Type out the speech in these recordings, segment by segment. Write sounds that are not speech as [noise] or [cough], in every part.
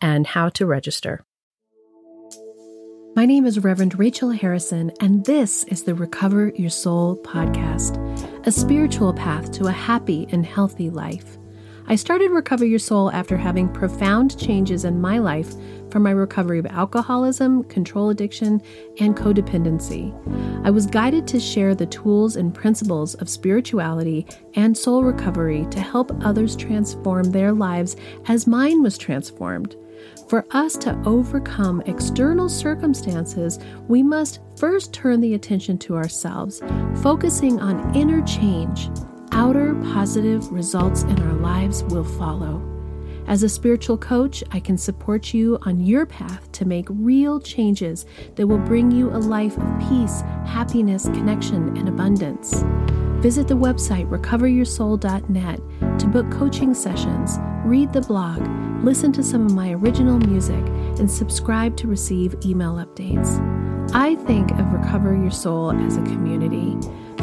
and how to register. My name is Reverend Rachel Harrison, and this is the Recover Your Soul podcast, a spiritual path to a happy and healthy life. I started Recover Your Soul after having profound changes in my life from my recovery of alcoholism, control addiction, and codependency. I was guided to share the tools and principles of spirituality and soul recovery to help others transform their lives as mine was transformed. For us to overcome external circumstances, we must first turn the attention to ourselves, focusing on inner change outer positive results in our lives will follow. As a spiritual coach, I can support you on your path to make real changes that will bring you a life of peace, happiness, connection, and abundance. Visit the website recoveryoursoul.net to book coaching sessions, read the blog, listen to some of my original music, and subscribe to receive email updates. I think of Recover Your Soul as a community.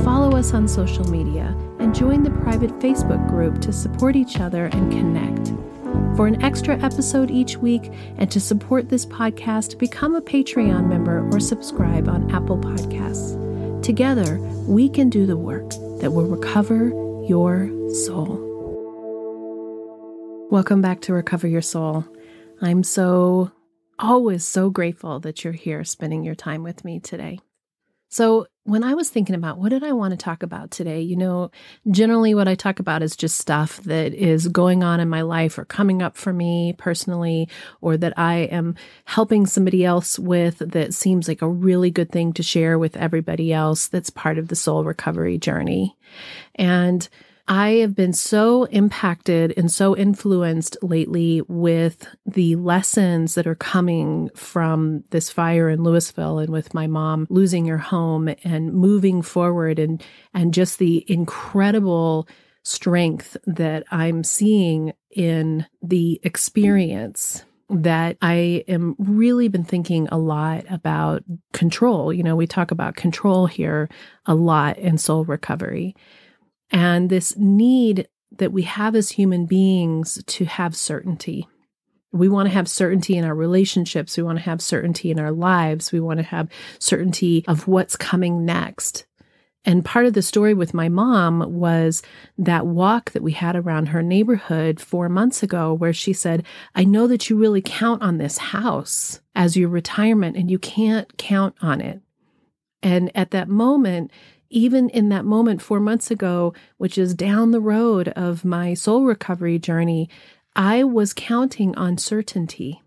Follow us on social media and join the private Facebook group to support each other and connect. For an extra episode each week and to support this podcast, become a Patreon member or subscribe on Apple Podcasts. Together, we can do the work that will recover your soul. Welcome back to Recover Your Soul. I'm so, always so grateful that you're here spending your time with me today. So, when I was thinking about what did I want to talk about today, you know, generally what I talk about is just stuff that is going on in my life or coming up for me personally, or that I am helping somebody else with that seems like a really good thing to share with everybody else that's part of the soul recovery journey. And I have been so impacted and so influenced lately with the lessons that are coming from this fire in Louisville and with my mom losing her home and moving forward and and just the incredible strength that I'm seeing in the experience that I am really been thinking a lot about control. You know, we talk about control here a lot in soul recovery and this need that we have as human beings to have certainty. We want to have certainty in our relationships. We want to have certainty in our lives. We want to have certainty of what's coming next. And part of the story with my mom was that walk that we had around her neighborhood four months ago, where she said, I know that you really count on this house as your retirement and you can't count on it. And at that moment, even in that moment four months ago, which is down the road of my soul recovery journey, I was counting on certainty.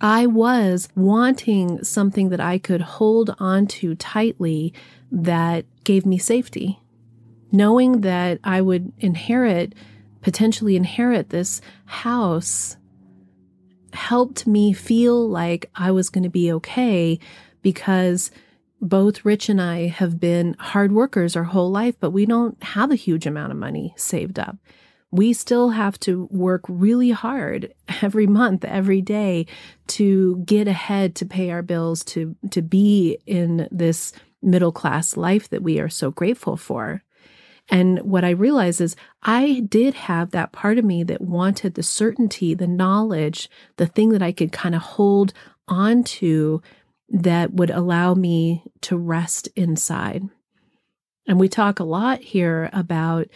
I was wanting something that I could hold on to tightly that gave me safety. Knowing that I would inherit, potentially inherit this house, helped me feel like I was going to be okay because both Rich and I have been hard workers our whole life, but we don't have a huge amount of money saved up. We still have to work really hard every month, every day to get ahead, to pay our bills, to, to be in this middle class life that we are so grateful for. And what I realized is I did have that part of me that wanted the certainty, the knowledge, the thing that I could kind of hold on to that would allow me to rest inside. And we talk a lot here about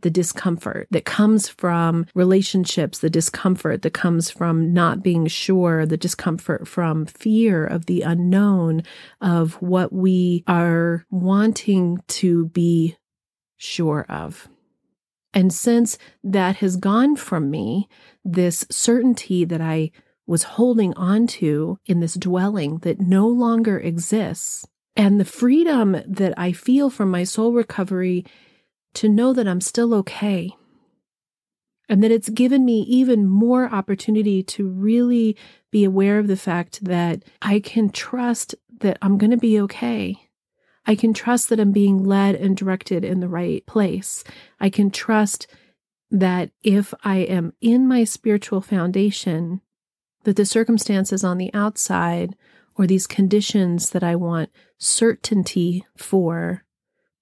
the discomfort that comes from relationships, the discomfort that comes from not being sure, the discomfort from fear of the unknown, of what we are wanting to be sure of. And since that has gone from me, this certainty that I was holding on to in this dwelling that no longer exists, and the freedom that I feel from my soul recovery to know that I'm still okay. And that it's given me even more opportunity to really be aware of the fact that I can trust that I'm going to be okay. I can trust that I'm being led and directed in the right place. I can trust that if I am in my spiritual foundation, that the circumstances on the outside or these conditions that I want certainty for,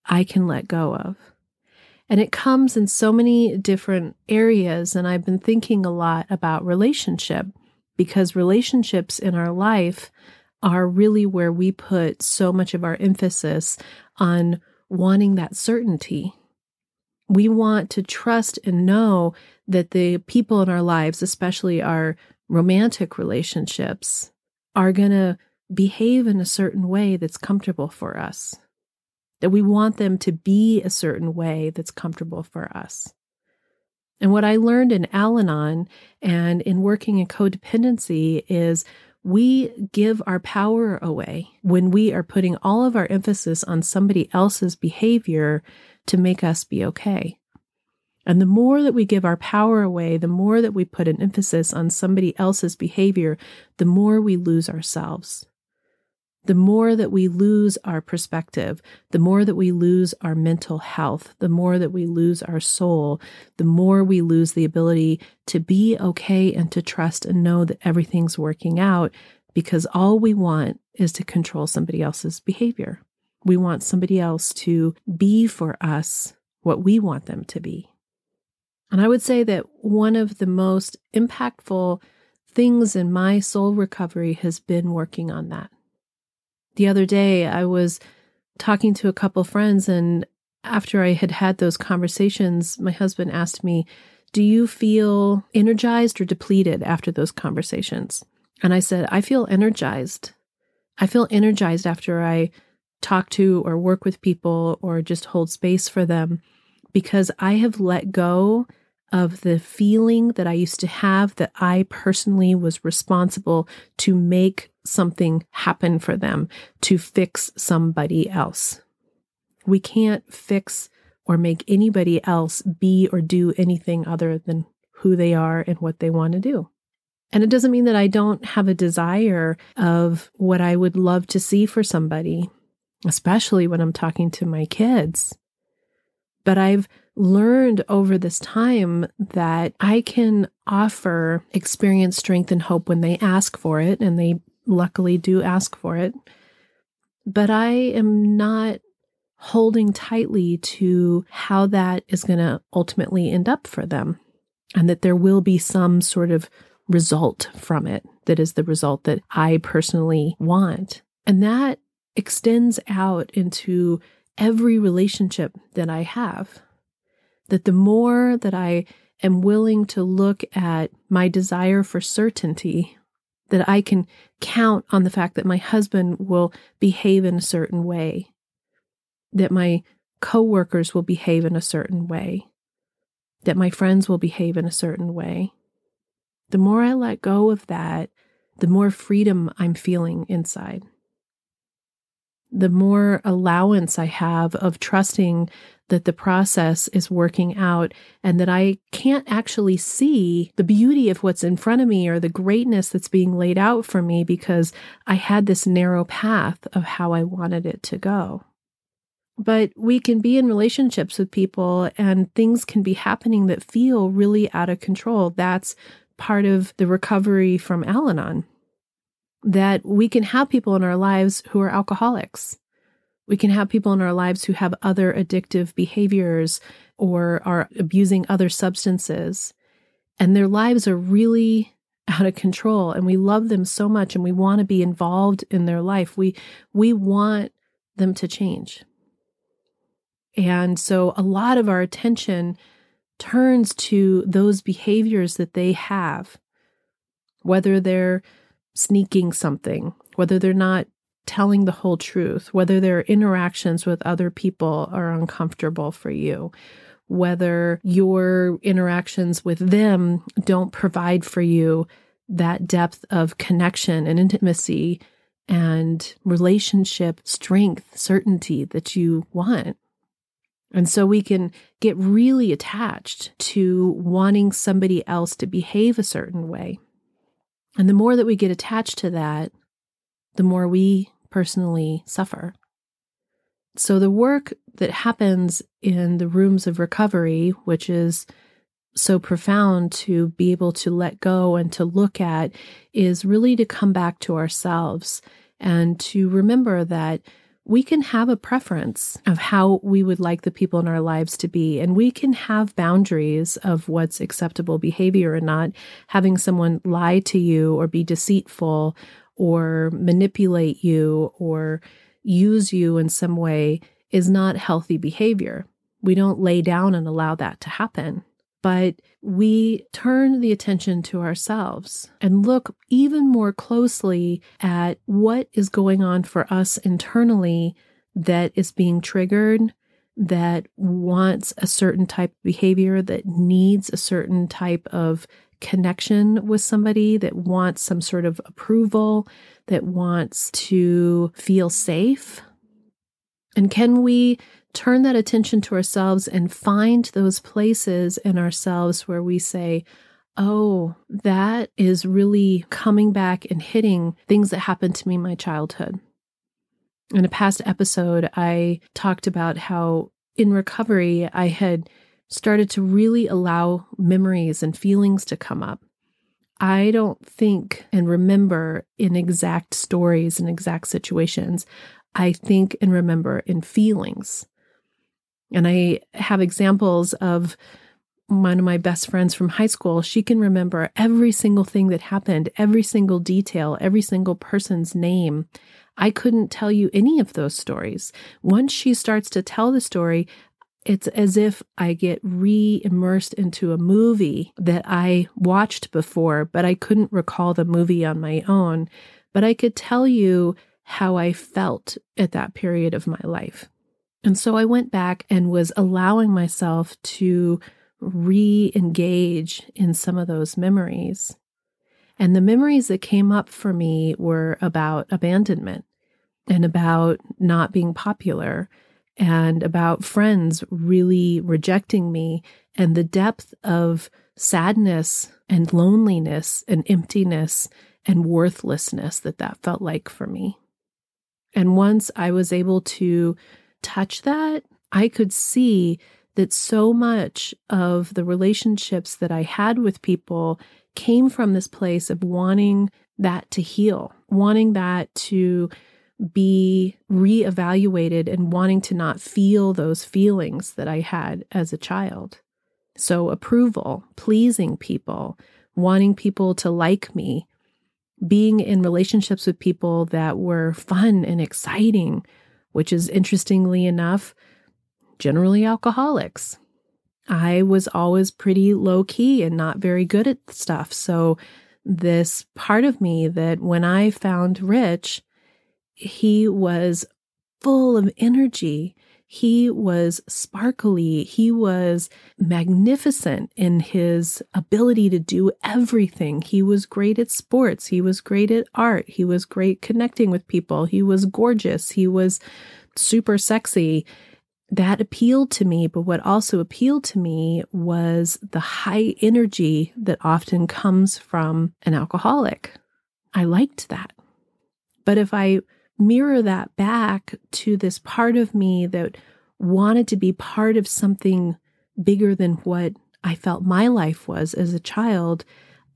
I can let go of. And it comes in so many different areas. And I've been thinking a lot about relationship because relationships in our life are really where we put so much of our emphasis on wanting that certainty. We want to trust and know that the people in our lives, especially our romantic relationships, are going to behave in a certain way that's comfortable for us. That we want them to be a certain way that's comfortable for us. And what I learned in Al Anon and in working in codependency is we give our power away when we are putting all of our emphasis on somebody else's behavior to make us be okay. And the more that we give our power away, the more that we put an emphasis on somebody else's behavior, the more we lose ourselves the more that we lose our perspective, the more that we lose our mental health, the more that we lose our soul, the more we lose the ability to be okay and to trust and know that everything's working out because all we want is to control somebody else's behavior. We want somebody else to be for us what we want them to be. And I would say that one of the most impactful things in my soul recovery has been working on that the other day I was talking to a couple friends and after I had had those conversations, my husband asked me, "Do you feel energized or depleted after those conversations?" And I said, "I feel energized. I feel energized after I talk to or work with people or just hold space for them because I have let go of the feeling that I used to have that I personally was responsible to make something happen for them, to fix somebody else. We can't fix or make anybody else be or do anything other than who they are and what they want to do. And it doesn't mean that I don't have a desire of what I would love to see for somebody, especially when I'm talking to my kids. But I've learned over this time that I can offer experience, strength, and hope when they ask for it, and they luckily do ask for it. But I am not holding tightly to how that is going to ultimately end up for them, and that there will be some sort of result from it that is the result that I personally want. And that extends out into every relationship that I have that the more that I am willing to look at my desire for certainty, that I can count on the fact that my husband will behave in a certain way, that my coworkers will behave in a certain way, that my friends will behave in a certain way. The more I let go of that, the more freedom I'm feeling inside. The more allowance I have of trusting that the process is working out and that I can't actually see the beauty of what's in front of me or the greatness that's being laid out for me because I had this narrow path of how I wanted it to go. But we can be in relationships with people and things can be happening that feel really out of control. That's part of the recovery from Al Anon. That we can have people in our lives who are alcoholics we can have people in our lives who have other addictive behaviors or are abusing other substances, and their lives are really out of control and we love them so much and we want to be involved in their life. We we want them to change. And so a lot of our attention turns to those behaviors that they have, whether they're sneaking something, whether they're not telling the whole truth, whether their interactions with other people are uncomfortable for you, whether your interactions with them don't provide for you that depth of connection and intimacy and relationship strength, certainty that you want. And so we can get really attached to wanting somebody else to behave a certain way. And the more that we get attached to that, the more we personally suffer. So the work that happens in the rooms of recovery, which is so profound to be able to let go and to look at, is really to come back to ourselves and to remember that we can have a preference of how we would like the people in our lives to be. And we can have boundaries of what's acceptable behavior or not. Having someone lie to you or be deceitful or manipulate you or use you in some way is not healthy behavior. We don't lay down and allow that to happen but we turn the attention to ourselves and look even more closely at what is going on for us internally that is being triggered, that wants a certain type of behavior, that needs a certain type of connection with somebody, that wants some sort of approval, that wants to feel safe. And can we turn that attention to ourselves and find those places in ourselves where we say, Oh, that is really coming back and hitting things that happened to me in my childhood. In a past episode, I talked about how in recovery, I had started to really allow memories and feelings to come up. I don't think and remember in exact stories and exact situations. I think and remember in feelings. And I have examples of one of my best friends from high school. She can remember every single thing that happened, every single detail, every single person's name. I couldn't tell you any of those stories. Once she starts to tell the story, it's as if I get re immersed into a movie that I watched before, but I couldn't recall the movie on my own. But I could tell you how I felt at that period of my life. And so I went back and was allowing myself to re engage in some of those memories. And the memories that came up for me were about abandonment and about not being popular and about friends really rejecting me and the depth of sadness and loneliness and emptiness and worthlessness that that felt like for me. And once I was able to touch that, I could see that so much of the relationships that I had with people came from this place of wanting that to heal, wanting that to be reevaluated and wanting to not feel those feelings that I had as a child. So, approval, pleasing people, wanting people to like me, being in relationships with people that were fun and exciting which is interestingly enough, generally alcoholics. I was always pretty low key and not very good at stuff. So, this part of me that when I found Rich, he was full of energy. He was sparkly. He was magnificent in his ability to do everything. He was great at sports. He was great at art. He was great connecting with people. He was gorgeous. He was super sexy. That appealed to me. But what also appealed to me was the high energy that often comes from an alcoholic. I liked that. But if I mirror that back to this part of me that wanted to be part of something bigger than what I felt my life was as a child,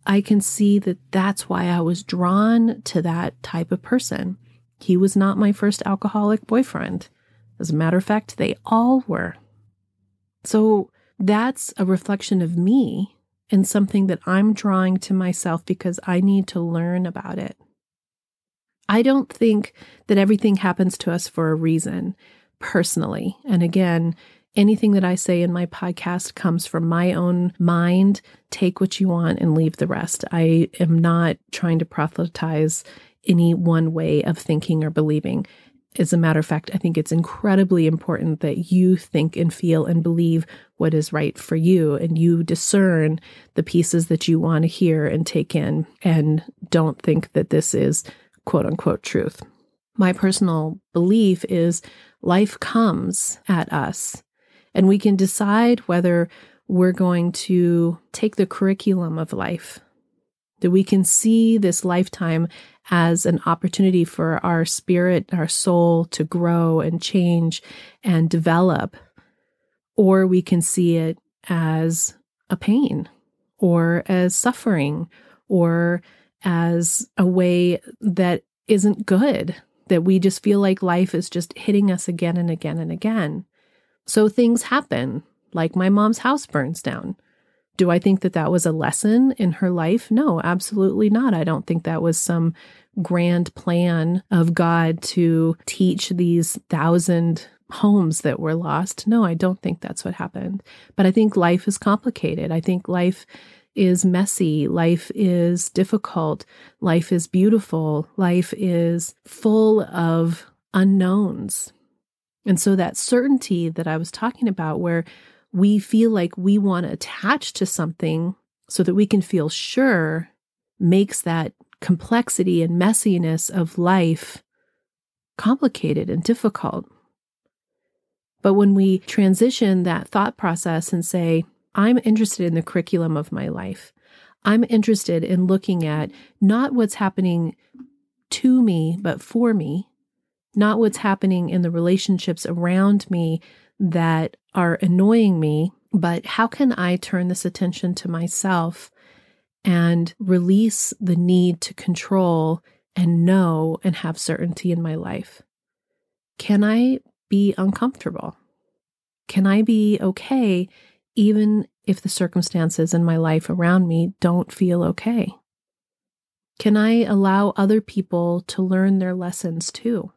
I can see that that's why I was drawn to that type of person. He was not my first alcoholic boyfriend. As a matter of fact, they all were. So that's a reflection of me and something that I'm drawing to myself because I need to learn about it. I don't think that everything happens to us for a reason, personally. And again, anything that I say in my podcast comes from my own mind. Take what you want and leave the rest. I am not trying to proselytize any one way of thinking or believing. As a matter of fact, I think it's incredibly important that you think and feel and believe what is right for you and you discern the pieces that you want to hear and take in and don't think that this is quote unquote truth. My personal belief is life comes at us and we can decide whether we're going to take the curriculum of life, that we can see this lifetime as an opportunity for our spirit, our soul to grow and change and develop, or we can see it as a pain or as suffering or as a way that isn't good, that we just feel like life is just hitting us again and again and again. So things happen, like my mom's house burns down. Do I think that that was a lesson in her life? No, absolutely not. I don't think that was some grand plan of God to teach these thousand homes that were lost. No, I don't think that's what happened. But I think life is complicated. I think life is messy. Life is difficult. Life is beautiful. Life is full of unknowns. And so that certainty that I was talking about, where we feel like we want to attach to something so that we can feel sure, makes that complexity and messiness of life complicated and difficult. But when we transition that thought process and say, I'm interested in the curriculum of my life, I'm interested in looking at not what's happening to me, but for me, not what's happening in the relationships around me that are annoying me, but how can I turn this attention to myself and release the need to control and know and have certainty in my life? Can I be uncomfortable? Can I be okay even if the circumstances in my life around me don't feel okay? Can I allow other people to learn their lessons too?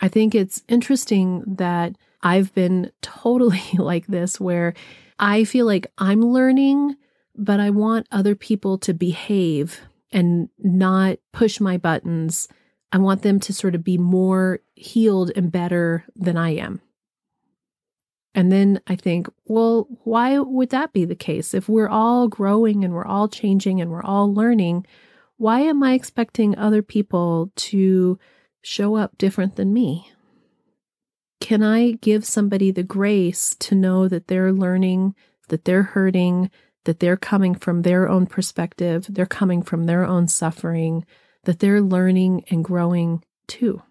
I think it's interesting that I've been [laughs] totally like this, where I feel like I'm learning, but I want other people to behave and not push my buttons. I want them to sort of be more healed and better than I am. And then I think, well, why would that be the case? If we're all growing and we're all changing and we're all learning, why am I expecting other people to show up different than me? Can I give somebody the grace to know that they're learning, that they're hurting, that they're coming from their own perspective, they're coming from their own suffering, that they're learning and growing too?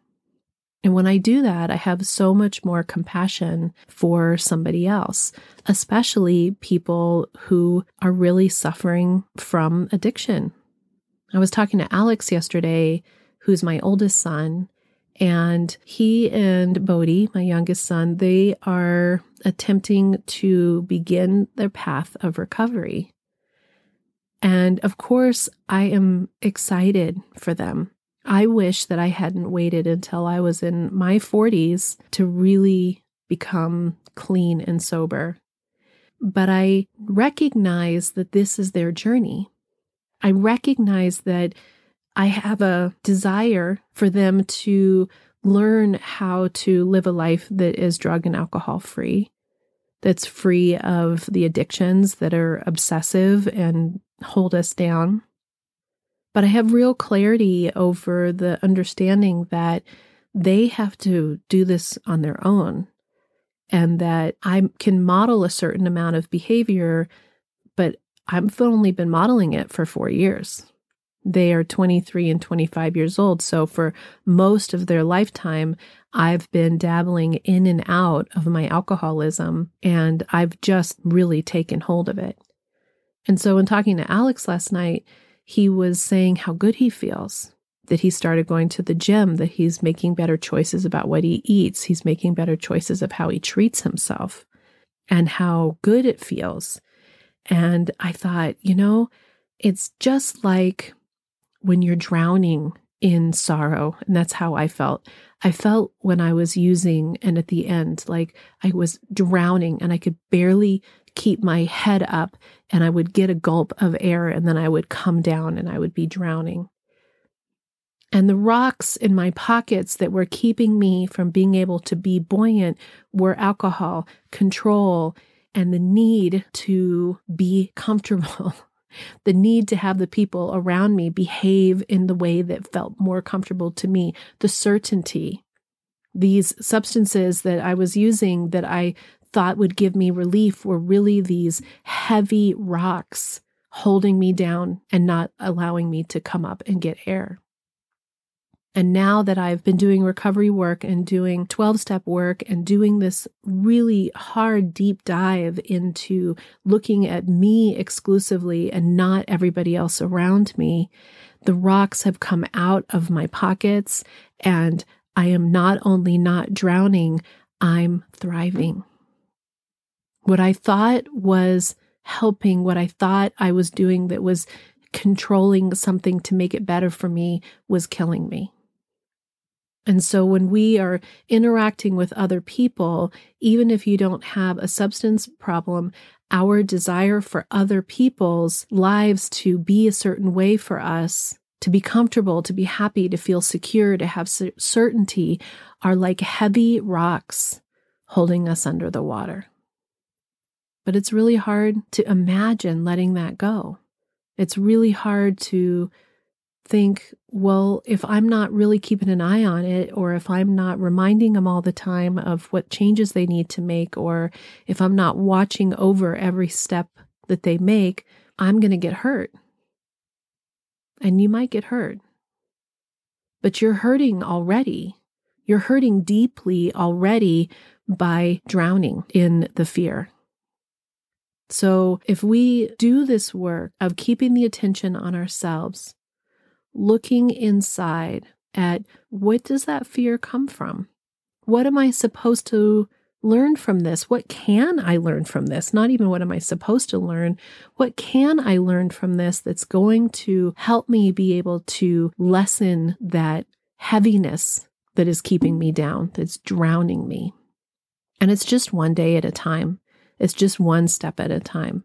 And when I do that, I have so much more compassion for somebody else, especially people who are really suffering from addiction. I was talking to Alex yesterday who's my oldest son. And he and Bodhi, my youngest son, they are attempting to begin their path of recovery. And of course, I am excited for them. I wish that I hadn't waited until I was in my 40s to really become clean and sober. But I recognize that this is their journey. I recognize that I have a desire for them to learn how to live a life that is drug and alcohol free, that's free of the addictions that are obsessive and hold us down. But I have real clarity over the understanding that they have to do this on their own and that I can model a certain amount of behavior, but I've only been modeling it for four years. They are 23 and 25 years old. So for most of their lifetime, I've been dabbling in and out of my alcoholism and I've just really taken hold of it. And so, in talking to Alex last night, he was saying how good he feels that he started going to the gym, that he's making better choices about what he eats, he's making better choices of how he treats himself, and how good it feels. And I thought, you know, it's just like when you're drowning in sorrow. And that's how I felt. I felt when I was using, and at the end, like I was drowning and I could barely keep my head up, and I would get a gulp of air, and then I would come down and I would be drowning. And the rocks in my pockets that were keeping me from being able to be buoyant were alcohol, control, and the need to be comfortable. [laughs] the need to have the people around me behave in the way that felt more comfortable to me, the certainty. These substances that I was using that I thought would give me relief were really these heavy rocks holding me down and not allowing me to come up and get air. And now that I've been doing recovery work and doing 12 step work and doing this really hard deep dive into looking at me exclusively and not everybody else around me, the rocks have come out of my pockets and I am not only not drowning, I'm thriving. What I thought was helping, what I thought I was doing that was controlling something to make it better for me was killing me. And so when we are interacting with other people, even if you don't have a substance problem, our desire for other people's lives to be a certain way for us, to be comfortable, to be happy, to feel secure, to have certainty, are like heavy rocks holding us under the water. But it's really hard to imagine letting that go. It's really hard to think, well, if I'm not really keeping an eye on it, or if I'm not reminding them all the time of what changes they need to make, or if I'm not watching over every step that they make, I'm going to get hurt. And you might get hurt. But you're hurting already. You're hurting deeply already by drowning in the fear. So, if we do this work of keeping the attention on ourselves, looking inside at what does that fear come from? What am I supposed to learn from this? What can I learn from this? Not even what am I supposed to learn? What can I learn from this that's going to help me be able to lessen that heaviness that is keeping me down, that's drowning me? And it's just one day at a time. It's just one step at a time.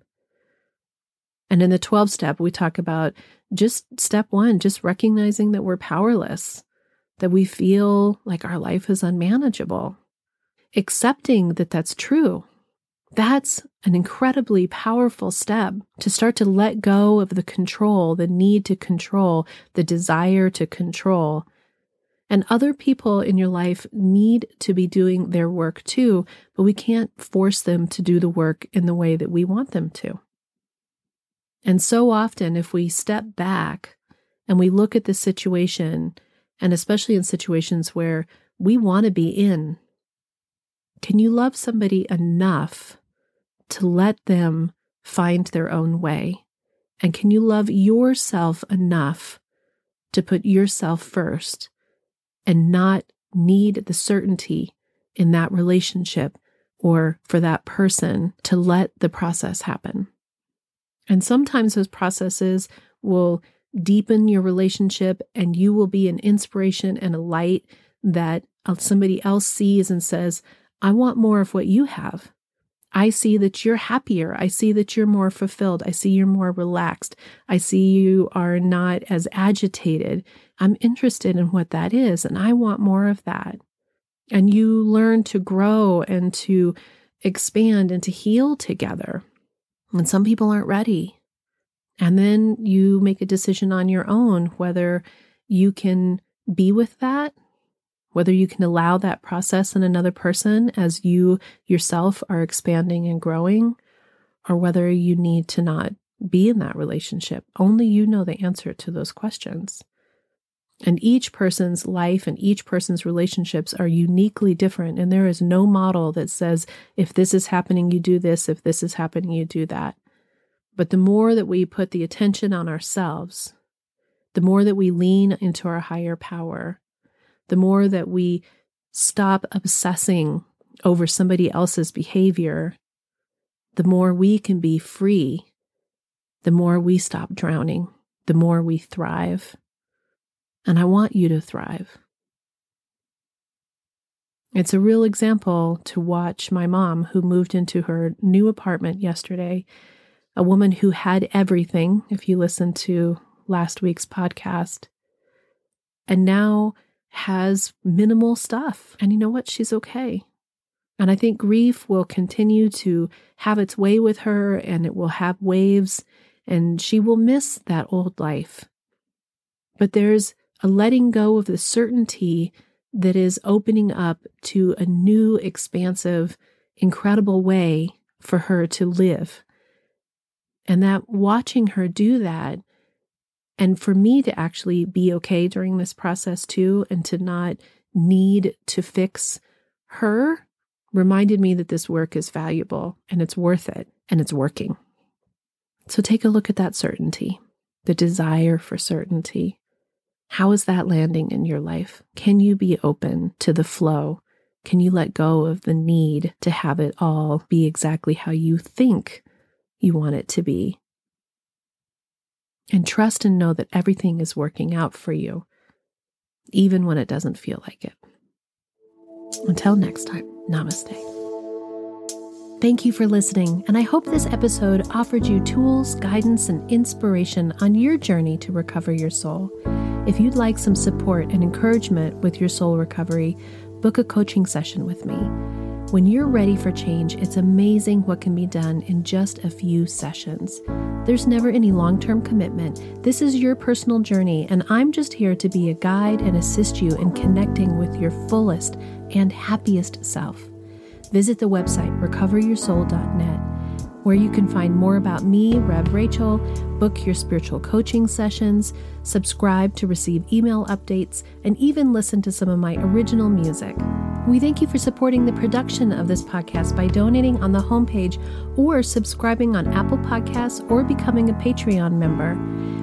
And in the 12 step, we talk about just step one, just recognizing that we're powerless, that we feel like our life is unmanageable, accepting that that's true. That's an incredibly powerful step to start to let go of the control, the need to control, the desire to control. And other people in your life need to be doing their work too, but we can't force them to do the work in the way that we want them to. And so often, if we step back and we look at the situation, and especially in situations where we want to be in, can you love somebody enough to let them find their own way? And can you love yourself enough to put yourself first and not need the certainty in that relationship or for that person to let the process happen? And sometimes those processes will deepen your relationship and you will be an inspiration and a light that uh, somebody else sees and says, I want more of what you have. I see that you're happier. I see that you're more fulfilled. I see you're more relaxed. I see you are not as agitated. I'm interested in what that is, and I want more of that. And you learn to grow and to expand and to heal together. And some people aren't ready. And then you make a decision on your own whether you can be with that, whether you can allow that process in another person as you yourself are expanding and growing, or whether you need to not be in that relationship. Only you know the answer to those questions. And each person's life and each person's relationships are uniquely different. And there is no model that says, if this is happening, you do this. If this is happening, you do that. But the more that we put the attention on ourselves, the more that we lean into our higher power, the more that we stop obsessing over somebody else's behavior, the more we can be free, the more we stop drowning, the more we thrive and I want you to thrive. It's a real example to watch my mom, who moved into her new apartment yesterday, a woman who had everything, if you listen to last week's podcast. and now has minimal stuff. And you know what? She's okay. And I think grief will continue to have its way with her and it will have waves and she will miss that old life. But there's a letting go of the certainty that is opening up to a new, expansive, incredible way for her to live. And that watching her do that, and for me to actually be okay during this process too, and to not need to fix her, reminded me that this work is valuable and it's worth it and it's working. So take a look at that certainty, the desire for certainty. How is that landing in your life? Can you be open to the flow? Can you let go of the need to have it all be exactly how you think you want it to be? And trust and know that everything is working out for you, even when it doesn't feel like it. Until next time, namaste. Thank you for listening, and I hope this episode offered you tools, guidance, and inspiration on your journey to recover your soul. If you'd like some support and encouragement with your soul recovery, book a coaching session with me. When you're ready for change, it's amazing what can be done in just a few sessions. There's never any long term commitment. This is your personal journey, and I'm just here to be a guide and assist you in connecting with your fullest and happiest self visit the website recoveryoursoul.net, where you can find more about me, Rev Rachel, book your spiritual coaching sessions, subscribe to receive email updates, and even listen to some of my original music. We thank you for supporting the production of this podcast by donating on the homepage or subscribing on Apple Podcasts or becoming a Patreon member.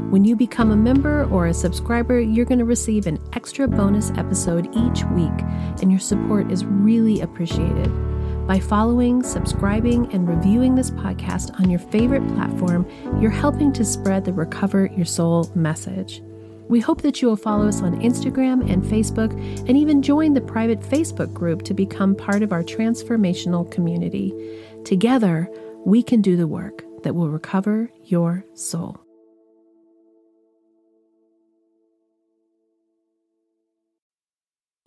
When you become a member or a subscriber, you're going to receive an extra bonus episode each week, and your support is really appreciated. By following, subscribing, and reviewing this podcast on your favorite platform, you're helping to spread the Recover Your Soul message. We hope that you will follow us on Instagram and Facebook and even join the private Facebook group to become part of our transformational community. Together, we can do the work that will recover your soul.